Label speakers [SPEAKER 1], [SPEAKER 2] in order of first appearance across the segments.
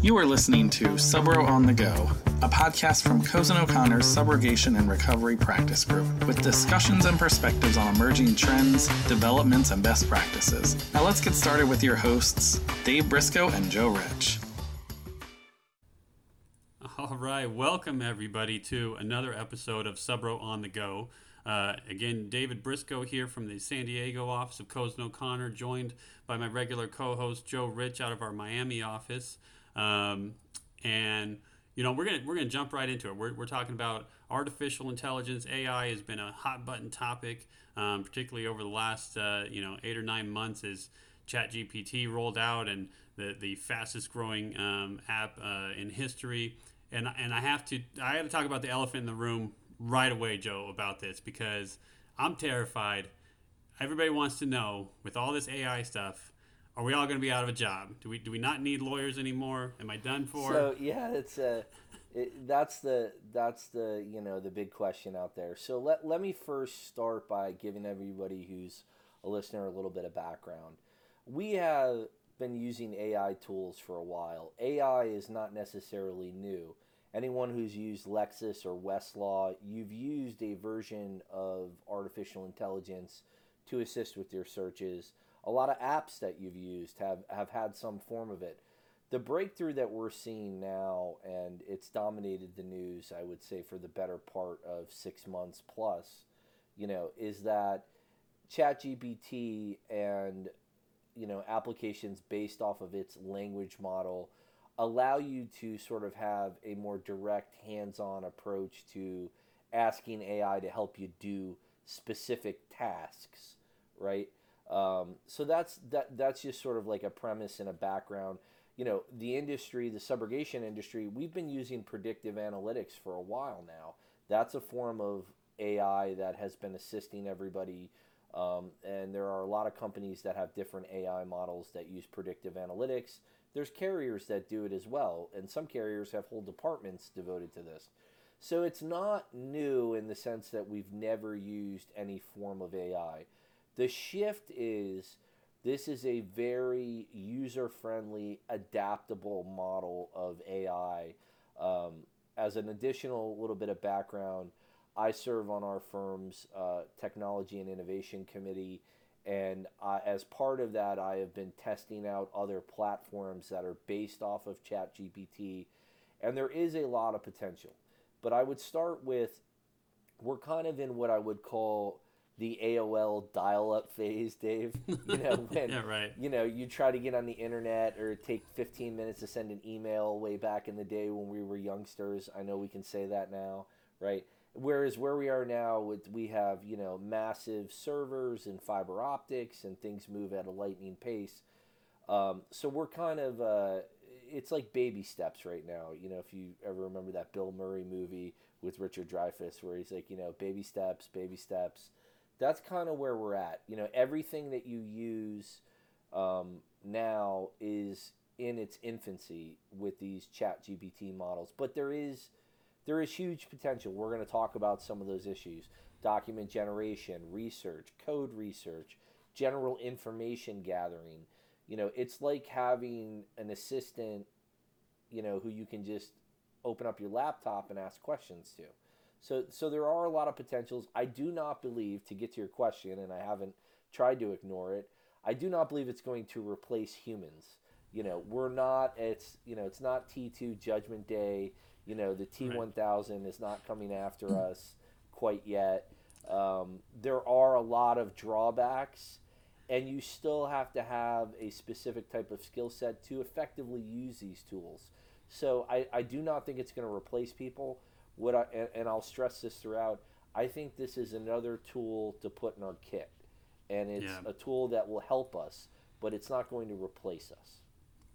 [SPEAKER 1] You are listening to Subro on the Go, a podcast from Cozen O'Connor's Subrogation and Recovery Practice Group, with discussions and perspectives on emerging trends, developments, and best practices. Now let's get started with your hosts, Dave Brisco and Joe Rich.
[SPEAKER 2] All right, welcome everybody to another episode of Subro on the Go. Uh, again, David Brisco here from the San Diego office of Cozen O'Connor, joined by my regular co-host Joe Rich out of our Miami office. Um, and you know we're gonna we're gonna jump right into it. We're, we're talking about artificial intelligence. AI has been a hot button topic, um, particularly over the last uh, you know eight or nine months as ChatGPT rolled out and the the fastest growing um, app uh, in history. And and I have to I got to talk about the elephant in the room right away, Joe, about this because I'm terrified. Everybody wants to know with all this AI stuff are we all going to be out of a job? Do we do we not need lawyers anymore? Am I done for?
[SPEAKER 3] So yeah, it's uh, it, that's the that's the you know the big question out there. So let let me first start by giving everybody who's a listener a little bit of background. We have been using AI tools for a while. AI is not necessarily new. Anyone who's used Lexis or Westlaw, you've used a version of artificial intelligence to assist with your searches a lot of apps that you've used have, have had some form of it. The breakthrough that we're seeing now, and it's dominated the news, I would say, for the better part of six months plus, you know, is that ChatGPT and, you know, applications based off of its language model allow you to sort of have a more direct hands-on approach to asking AI to help you do specific tasks, right? Um, so that's that that's just sort of like a premise and a background. You know, the industry, the subrogation industry, we've been using predictive analytics for a while now. That's a form of AI that has been assisting everybody. Um, and there are a lot of companies that have different AI models that use predictive analytics. There's carriers that do it as well, and some carriers have whole departments devoted to this. So it's not new in the sense that we've never used any form of AI. The shift is this is a very user friendly, adaptable model of AI. Um, as an additional little bit of background, I serve on our firm's uh, technology and innovation committee. And as part of that, I have been testing out other platforms that are based off of ChatGPT. And there is a lot of potential. But I would start with we're kind of in what I would call the AOL dial-up phase, Dave. You know when
[SPEAKER 2] yeah, right.
[SPEAKER 3] you know you try to get on the internet or take 15 minutes to send an email way back in the day when we were youngsters. I know we can say that now, right? Whereas where we are now, with we have you know massive servers and fiber optics and things move at a lightning pace. Um, so we're kind of uh, it's like baby steps right now. You know, if you ever remember that Bill Murray movie with Richard Dreyfuss, where he's like, you know, baby steps, baby steps that's kind of where we're at. You know, everything that you use um, now is in its infancy with these Chat GPT models, but there is there is huge potential. We're going to talk about some of those issues: document generation, research, code research, general information gathering. You know, it's like having an assistant, you know, who you can just open up your laptop and ask questions to. So, so there are a lot of potentials. I do not believe, to get to your question, and I haven't tried to ignore it, I do not believe it's going to replace humans. You know, we're not. It's you know, it's not T two Judgment Day. You know, the T one thousand is not coming after us quite yet. Um, there are a lot of drawbacks, and you still have to have a specific type of skill set to effectively use these tools. So I, I do not think it's going to replace people what I and, and I'll stress this throughout. I think this is another tool to put in our kit, and it's yeah. a tool that will help us, but it's not going to replace us.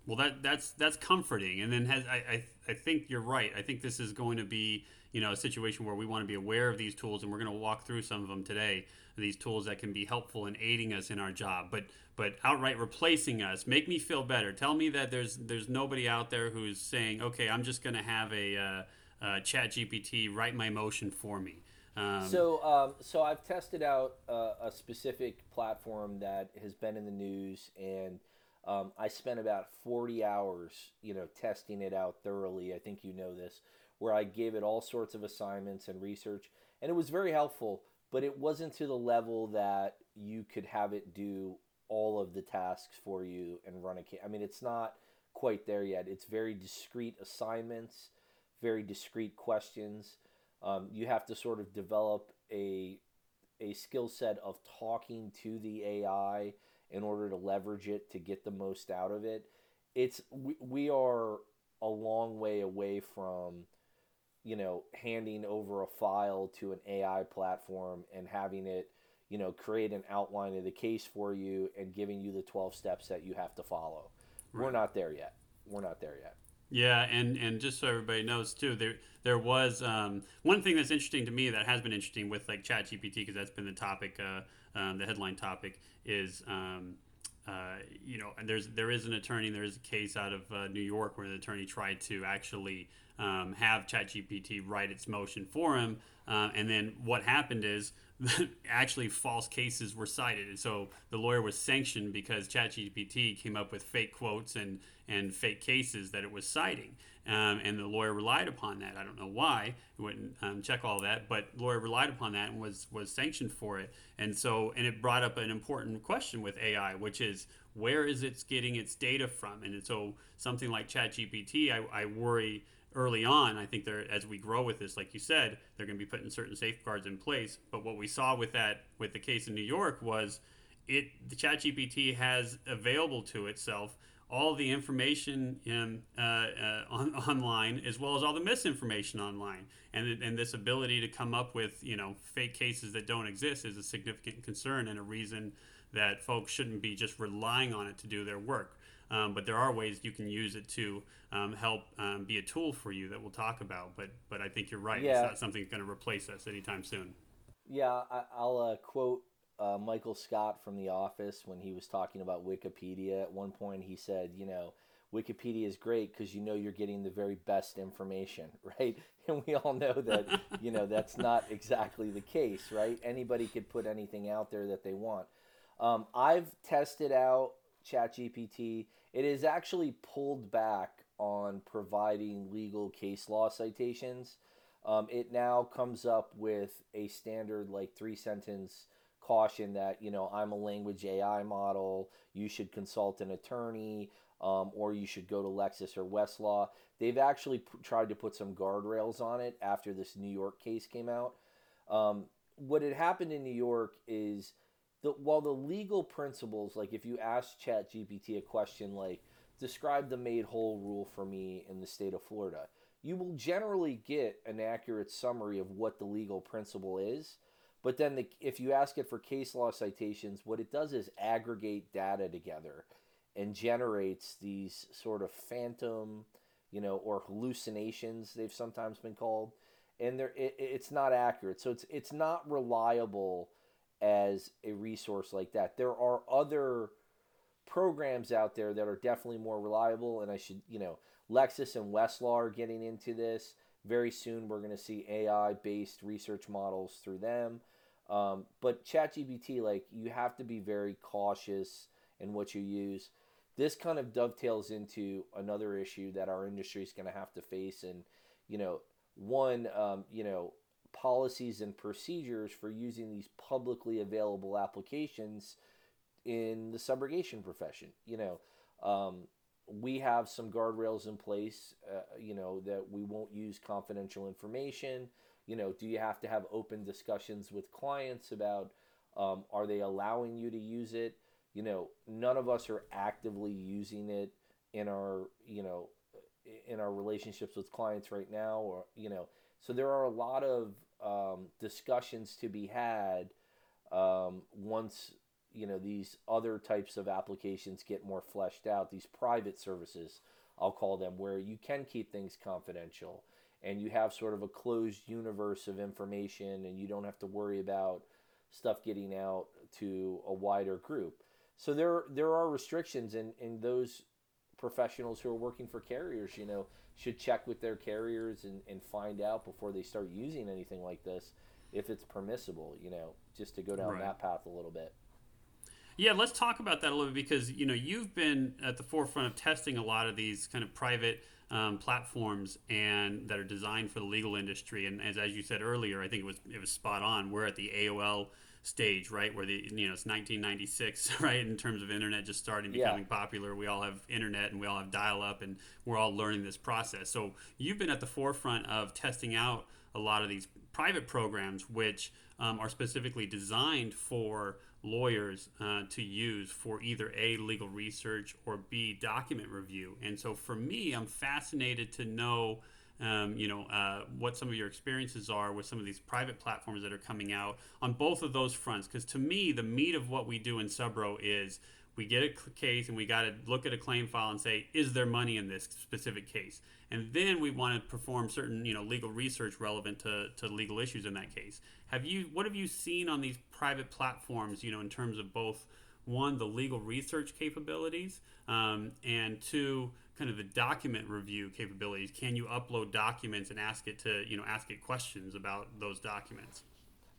[SPEAKER 2] Well, that that's that's comforting, and then has, I, I I think you're right. I think this is going to be you know a situation where we want to be aware of these tools, and we're going to walk through some of them today. These tools that can be helpful in aiding us in our job, but but outright replacing us, make me feel better. Tell me that there's there's nobody out there who's saying, okay, I'm just going to have a uh, uh, Chat GPT write my motion for me.
[SPEAKER 3] Um, so, um, so I've tested out uh, a specific platform that has been in the news, and Um, I spent about 40 hours, you know, testing it out thoroughly. I think you know this, where I gave it all sorts of assignments and research, and it was very helpful. But it wasn't to the level that you could have it do all of the tasks for you and run a. I mean, it's not quite there yet. It's very discrete assignments, very discrete questions. Um, you have to sort of develop a a skill set of talking to the AI in order to leverage it to get the most out of it. It's we, we are a long way away from you know handing over a file to an AI platform and having it you know create an outline of the case for you and giving you the 12 steps that you have to follow. Right. We're not there yet. We're not there yet.
[SPEAKER 2] Yeah, and and just so everybody knows too, there there was um, one thing that's interesting to me that has been interesting with like ChatGPT because that's been the topic, uh, um, the headline topic is. Um, uh, you know, there's there is an attorney. There is a case out of uh, New York where the attorney tried to actually um, have ChatGPT write its motion for him, uh, and then what happened is actually false cases were cited, and so the lawyer was sanctioned because ChatGPT came up with fake quotes and and fake cases that it was citing. Um, and the lawyer relied upon that. I don't know why. He wouldn't um, check all that, but lawyer relied upon that and was was sanctioned for it. And so, and it brought up an important question with AI, which is where is it getting its data from? And so, something like ChatGPT, I, I worry early on. I think there, as we grow with this, like you said, they're going to be putting certain safeguards in place. But what we saw with that, with the case in New York, was it the ChatGPT has available to itself all the information in, uh, uh, on, online as well as all the misinformation online. And, and this ability to come up with you know fake cases that don't exist is a significant concern and a reason that folks shouldn't be just relying on it to do their work. Um, but there are ways you can use it to um, help um, be a tool for you that we'll talk about but but I think you're right. Yeah. it's not something that's going to replace us anytime soon.
[SPEAKER 3] Yeah I, will uh, quote uh, Michael Scott from The Office when he was talking about Wikipedia. At one point, he said, you know, Wikipedia is great because you know you're getting the very best information, right? And we all know that, you know, that's not exactly the case, right? Anybody could put anything out there that they want. Um, I've tested out ChatGPT. It is actually pulled back on providing legal case law citations. Um, it now comes up with a standard like three sentence caution that you know I'm a language AI model. You should consult an attorney, um, or you should go to Lexis or Westlaw. They've actually p- tried to put some guardrails on it after this New York case came out. Um, what had happened in New York is that while the legal principles, like if you ask ChatGPT a question like describe the made whole rule for me in the state of Florida, you will generally get an accurate summary of what the legal principle is but then the, if you ask it for case law citations, what it does is aggregate data together and generates these sort of phantom, you know, or hallucinations they've sometimes been called, and they're it, it's not accurate. So it's it's not reliable as a resource like that. There are other programs out there that are definitely more reliable, and I should you know Lexis and Westlaw are getting into this. Very soon, we're going to see AI based research models through them. Um, but ChatGPT, like you have to be very cautious in what you use. This kind of dovetails into another issue that our industry is going to have to face, and you know, one, um, you know, policies and procedures for using these publicly available applications in the subrogation profession. You know, um, we have some guardrails in place. Uh, you know that we won't use confidential information you know do you have to have open discussions with clients about um, are they allowing you to use it you know none of us are actively using it in our you know in our relationships with clients right now or you know so there are a lot of um, discussions to be had um, once you know these other types of applications get more fleshed out these private services i'll call them where you can keep things confidential and you have sort of a closed universe of information and you don't have to worry about stuff getting out to a wider group. So there there are restrictions and, and those professionals who are working for carriers, you know, should check with their carriers and, and find out before they start using anything like this if it's permissible, you know, just to go down right. that path a little bit.
[SPEAKER 2] Yeah, let's talk about that a little bit because you know you've been at the forefront of testing a lot of these kind of private um, platforms and that are designed for the legal industry. And as, as you said earlier, I think it was it was spot on. We're at the AOL stage, right, where the you know it's 1996, right, in terms of internet just starting becoming yeah. popular. We all have internet and we all have dial-up, and we're all learning this process. So you've been at the forefront of testing out a lot of these private programs, which um, are specifically designed for lawyers uh, to use for either A, legal research, or B, document review. And so for me, I'm fascinated to know. Um, you know uh, what some of your experiences are with some of these private platforms that are coming out on both of those fronts because to me the meat of what we do in subro is we get a case and we got to look at a claim file and say is there money in this specific case? And then we want to perform certain you know legal research relevant to, to legal issues in that case. Have you what have you seen on these private platforms you know in terms of both one the legal research capabilities um, and two kind of the document review capabilities? Can you upload documents and ask it to you know ask it questions about those documents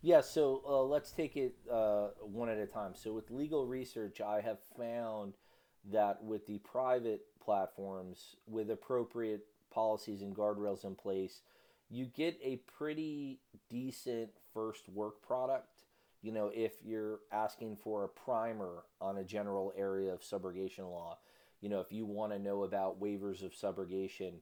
[SPEAKER 3] yeah, so uh, let's take it uh, one at a time. So with legal research, I have found that with the private platforms, with appropriate policies and guardrails in place, you get a pretty decent first work product. You know, if you're asking for a primer on a general area of subrogation law, you know, if you want to know about waivers of subrogation,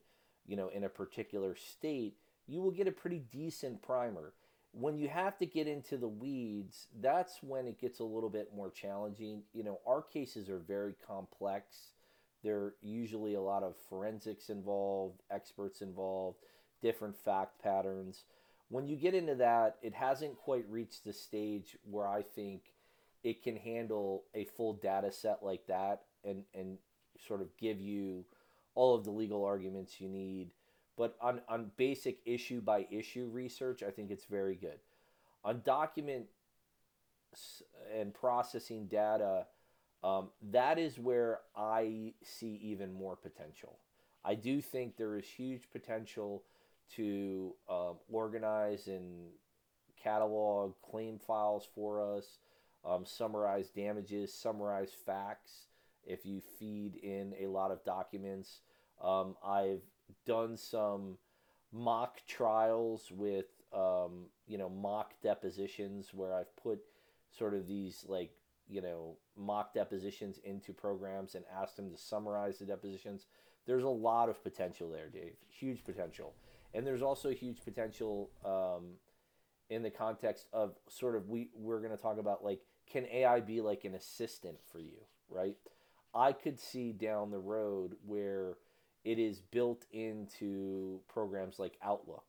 [SPEAKER 3] you know, in a particular state, you will get a pretty decent primer when you have to get into the weeds, that's when it gets a little bit more challenging. You know, our cases are very complex. There are usually a lot of forensics involved, experts involved, different fact patterns. When you get into that, it hasn't quite reached the stage where I think it can handle a full data set like that and, and sort of give you all of the legal arguments you need but on, on basic issue by issue research, I think it's very good. On document and processing data, um, that is where I see even more potential. I do think there is huge potential to um, organize and catalog claim files for us, um, summarize damages, summarize facts if you feed in a lot of documents. Um, I've done some mock trials with um, you know mock depositions where I've put sort of these like you know mock depositions into programs and asked them to summarize the depositions. There's a lot of potential there, Dave. Huge potential, and there's also huge potential um, in the context of sort of we we're going to talk about like can AI be like an assistant for you, right? I could see down the road where it is built into programs like Outlook,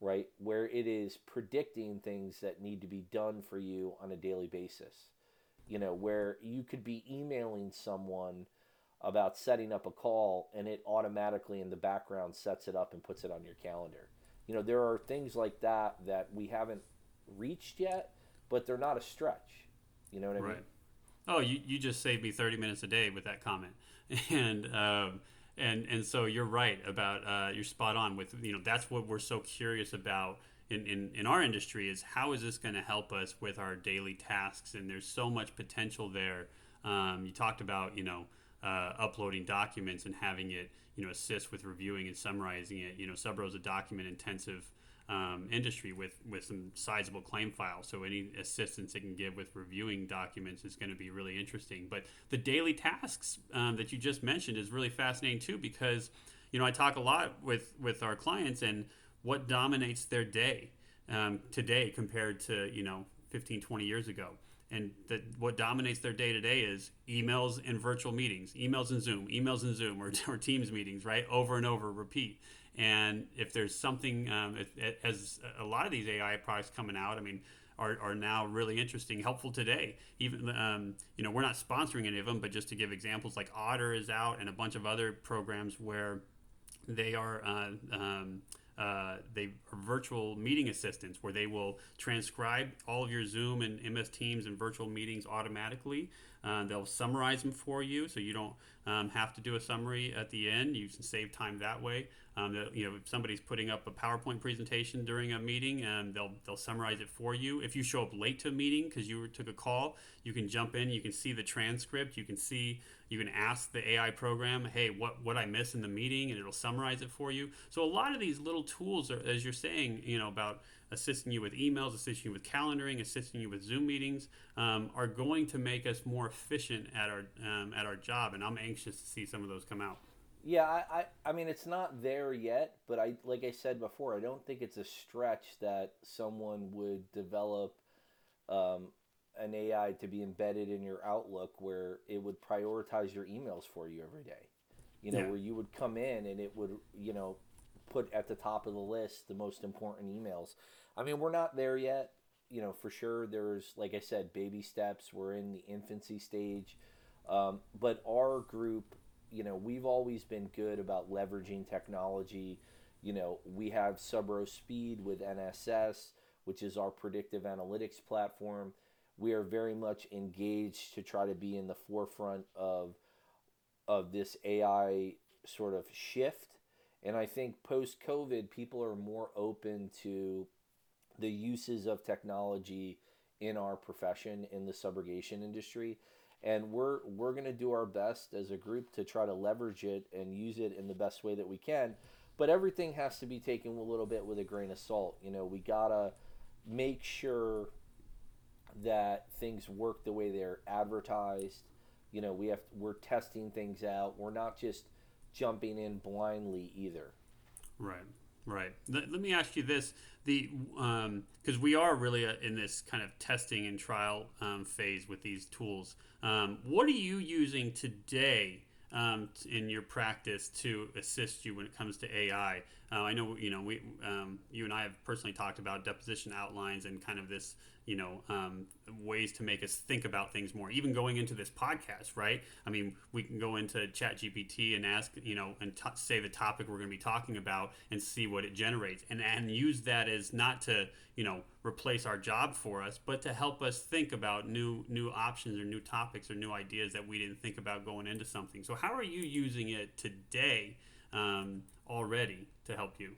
[SPEAKER 3] right? Where it is predicting things that need to be done for you on a daily basis. You know, where you could be emailing someone about setting up a call and it automatically in the background sets it up and puts it on your calendar. You know, there are things like that that we haven't reached yet, but they're not a stretch. You know what I right. mean?
[SPEAKER 2] Oh, you, you just saved me 30 minutes a day with that comment. And, um, and and so you're right about uh, you're spot on with you know that's what we're so curious about in, in, in our industry is how is this going to help us with our daily tasks? And there's so much potential there. Um, you talked about you know uh, uploading documents and having it you know assist with reviewing and summarizing it. You know subro is a document intensive um, industry with with some sizable claim files. So any assistance it can give with reviewing documents is going to be really interesting. But the daily tasks um, that you just mentioned is really fascinating too because you know I talk a lot with with our clients and what dominates their day um, today compared to you know 15 20 years ago and that what dominates their day to day is emails and virtual meetings emails and zoom emails and zoom or, or teams meetings right over and over repeat and if there's something, um, as a lot of these AI products coming out, I mean, are, are now really interesting, helpful today. Even um, you know, we're not sponsoring any of them, but just to give examples, like Otter is out, and a bunch of other programs where they are. Uh, um, uh, they are virtual meeting assistants where they will transcribe all of your Zoom and MS Teams and virtual meetings automatically Uh, they'll summarize them for you, so you don't um, have to do a summary at the end. You can save time that way. Um, you know, if somebody's putting up a PowerPoint presentation during a meeting, and they'll they'll summarize it for you. If you show up late to a meeting because you took a call, you can jump in. You can see the transcript. You can see you can ask the AI program, "Hey, what what I missed in the meeting?" and it'll summarize it for you. So a lot of these little tools, are, as you're saying, you know about assisting you with emails, assisting you with calendaring, assisting you with Zoom meetings, um, are going to make us more efficient at our um, at our job. And I'm anxious to see some of those come out.
[SPEAKER 3] Yeah, I, I, I mean it's not there yet, but I like I said before, I don't think it's a stretch that someone would develop um, an AI to be embedded in your Outlook where it would prioritize your emails for you every day. You know, yeah. where you would come in and it would, you know, put at the top of the list the most important emails. I mean, we're not there yet. You know, for sure, there's, like I said, baby steps. We're in the infancy stage. Um, but our group, you know, we've always been good about leveraging technology. You know, we have Subro Speed with NSS, which is our predictive analytics platform. We are very much engaged to try to be in the forefront of of this AI sort of shift and I think post COVID, people are more open to the uses of technology in our profession in the subrogation industry. And we're we're going to do our best as a group to try to leverage it and use it in the best way that we can. But everything has to be taken a little bit with a grain of salt. You know, we gotta make sure that things work the way they're advertised. You know, we have we're testing things out. We're not just jumping in blindly either.
[SPEAKER 2] Right. Right. Let, let me ask you this: the because um, we are really uh, in this kind of testing and trial um, phase with these tools. Um, what are you using today um, in your practice to assist you when it comes to AI? Uh, I know you know we um, you and I have personally talked about deposition outlines and kind of this you know um, ways to make us think about things more even going into this podcast right? I mean we can go into chat gpt and ask you know and t- say the topic we're going to be talking about and see what it generates and and use that as not to you know replace our job for us but to help us think about new new options or new topics or new ideas that we didn't think about going into something. So how are you using it today um, already to help you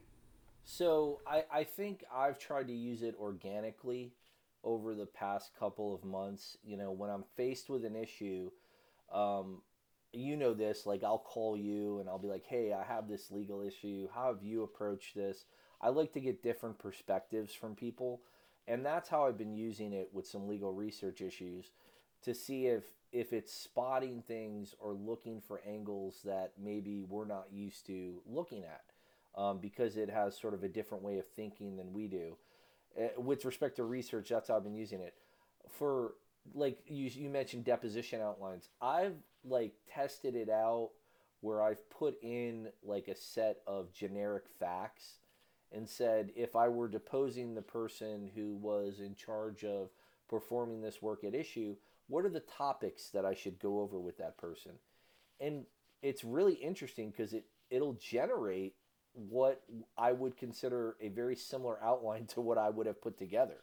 [SPEAKER 3] so I, I think I've tried to use it organically over the past couple of months. You know, when I'm faced with an issue, um, you know this, like I'll call you and I'll be like, hey, I have this legal issue. How have you approached this? I like to get different perspectives from people. And that's how I've been using it with some legal research issues to see if if it's spotting things or looking for angles that maybe we're not used to looking at um, because it has sort of a different way of thinking than we do. Uh, with respect to research, that's how I've been using it. For like you, you mentioned deposition outlines. I've like tested it out where I've put in like a set of generic facts and said if I were deposing the person who was in charge of performing this work at issue, what are the topics that I should go over with that person? And it's really interesting because it it'll generate what I would consider a very similar outline to what I would have put together,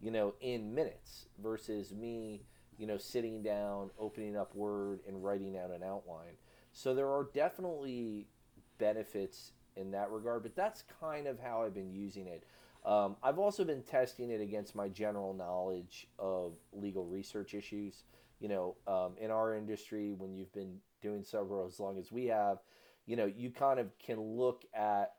[SPEAKER 3] you know, in minutes versus me, you know, sitting down, opening up Word and writing out an outline. So there are definitely benefits in that regard, but that's kind of how I've been using it. Um, I've also been testing it against my general knowledge of legal research issues. You know, um, in our industry, when you've been doing several as long as we have, you know, you kind of can look at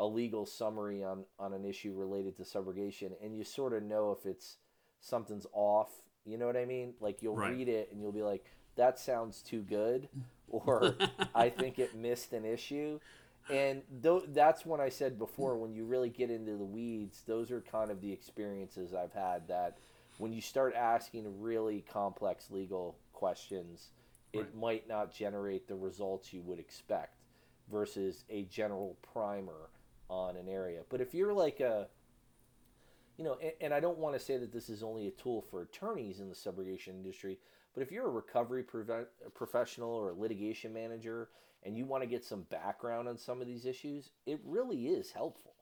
[SPEAKER 3] a legal summary on, on an issue related to subrogation and you sort of know if it's something's off. You know what I mean? Like you'll right. read it and you'll be like, that sounds too good, or I think it missed an issue. And th- that's when I said before, when you really get into the weeds, those are kind of the experiences I've had that when you start asking really complex legal questions, it might not generate the results you would expect versus a general primer on an area. But if you're like a, you know, and, and I don't want to say that this is only a tool for attorneys in the subrogation industry, but if you're a recovery professional or a litigation manager and you want to get some background on some of these issues, it really is helpful.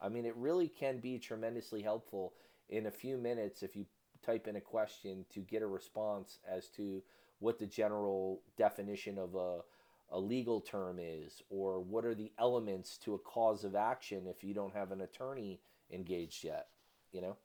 [SPEAKER 3] I mean, it really can be tremendously helpful in a few minutes if you type in a question to get a response as to what the general definition of a, a legal term is, or what are the elements to a cause of action if you don't have an attorney engaged yet, you know?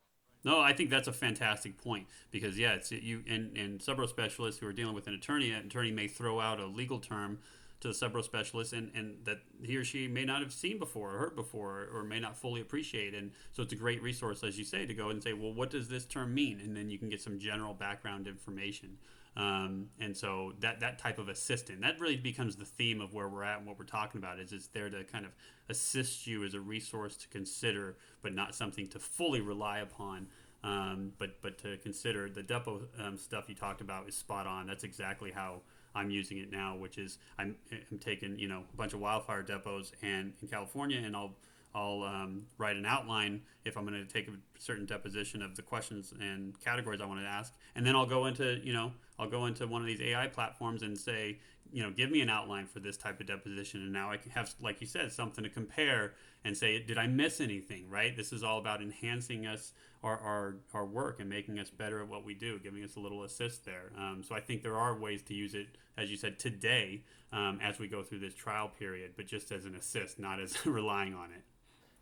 [SPEAKER 2] No, I think that's a fantastic point because yeah, it's you and and subro specialists who are dealing with an attorney. An attorney may throw out a legal term to the subro specialist and, and that he or she may not have seen before or heard before or, may not fully appreciate. And so it's a great resource, as you say, to go and say, well, what does this term mean? And then you can get some general background information. Um, and so that that type of assistant that really becomes the theme of where we're at and what we're talking about is it's there to kind of assist you as a resource to consider, but not something to fully rely upon. Um, but but to consider the depot um, stuff you talked about is spot on. That's exactly how I'm using it now, which is I'm, I'm taking you know a bunch of wildfire depots and in California, and I'll I'll um, write an outline if I'm going to take a certain deposition of the questions and categories I want to ask, and then I'll go into you know I'll go into one of these AI platforms and say you know give me an outline for this type of deposition, and now I can have like you said something to compare and say did I miss anything? Right. This is all about enhancing us our, our, our work and making us better at what we do, giving us a little assist there. Um, so I think there are ways to use it, as you said, today um, as we go through this trial period, but just as an assist, not as relying on it.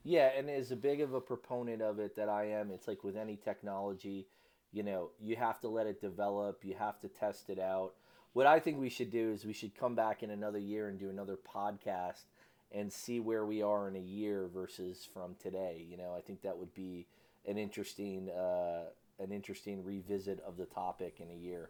[SPEAKER 3] Yeah, and as a big of a proponent of it that I am, it's like with any technology, you know, you have to let it develop, you have to test it out. What I think we should do is we should come back in another year and do another podcast and see where we are in a year versus from today. You know, I think that would be an interesting uh, an interesting revisit of the topic in a year.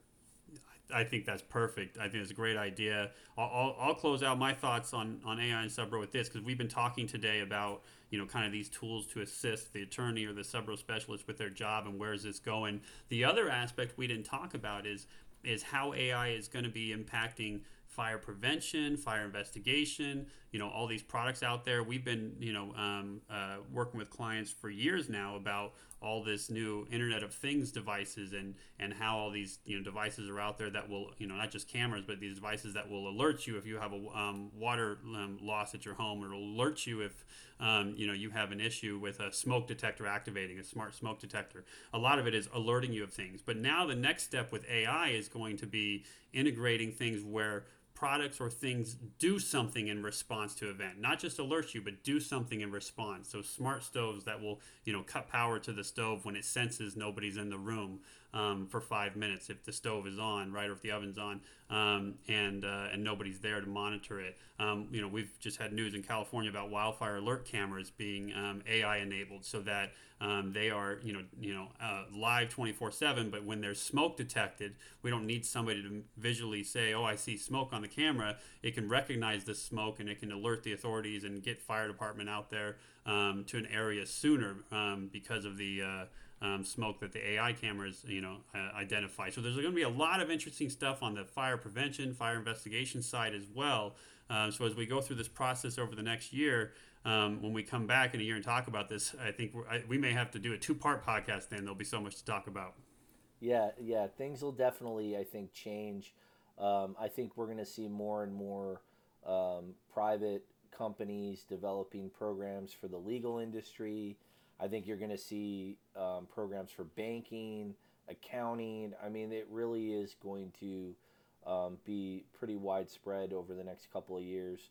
[SPEAKER 2] I think that's perfect. I think it's a great idea. I'll, I'll, I'll, close out my thoughts on, on AI and Subro with this because we've been talking today about you know kind of these tools to assist the attorney or the Subro specialist with their job and where is this going. The other aspect we didn't talk about is is how AI is going to be impacting fire prevention, fire investigation, you know, all these products out there. We've been, you know, um, uh, working with clients for years now about all this new Internet of Things devices and and how all these you know devices are out there that will you know not just cameras but these devices that will alert you if you have a um, water um, loss at your home or alert you if um, you know you have an issue with a smoke detector activating a smart smoke detector. A lot of it is alerting you of things. But now the next step with AI is going to be integrating things where products or things do something in response to event. Not just alert you but do something in response. So smart stoves that will you know cut power to the stove when it senses nobody's in the room um, for five minutes if the stove is on, right, or if the oven's on, um, and uh, and nobody's there to monitor it. Um, you know, we've just had news in California about wildfire alert cameras being um, AI enabled, so that um, they are you know you know uh, live 24/7. But when there's smoke detected, we don't need somebody to visually say, "Oh, I see smoke on the camera." It can recognize the smoke and it can alert the authorities and get fire department out there um, to an area sooner because of the uh, um, smoke that the AI cameras, you know, uh, identify. So there's going to be a lot of interesting stuff on the fire prevention, fire investigation side as well. Uh, so as we go through this process over the next year, um, when we come back in a year and talk about this, I think I, we may have to do a two-part podcast. Then there'll be so much to talk about.
[SPEAKER 3] Yeah, yeah, things will definitely, I think, change. Um, I think we're going to see more and more um, private companies developing programs for the legal industry. I think you're going to see um, programs for banking, accounting. I mean, it really is going to um, be pretty widespread over the next couple of years.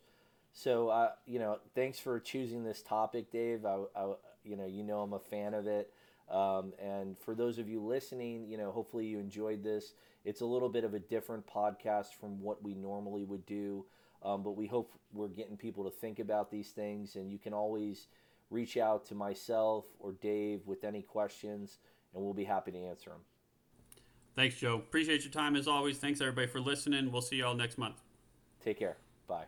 [SPEAKER 3] So, uh, you know, thanks for choosing this topic, Dave. I, I you know, you know, I'm a fan of it. Um, and for those of you listening, you know, hopefully you enjoyed this. It's a little bit of a different podcast from what we normally would do, um, but we hope we're getting people to think about these things. And you can always reach out to myself or Dave with any questions, and we'll be happy to answer them.
[SPEAKER 2] Thanks, Joe. Appreciate your time as always. Thanks, everybody, for listening. We'll see you all next month.
[SPEAKER 3] Take care. Bye.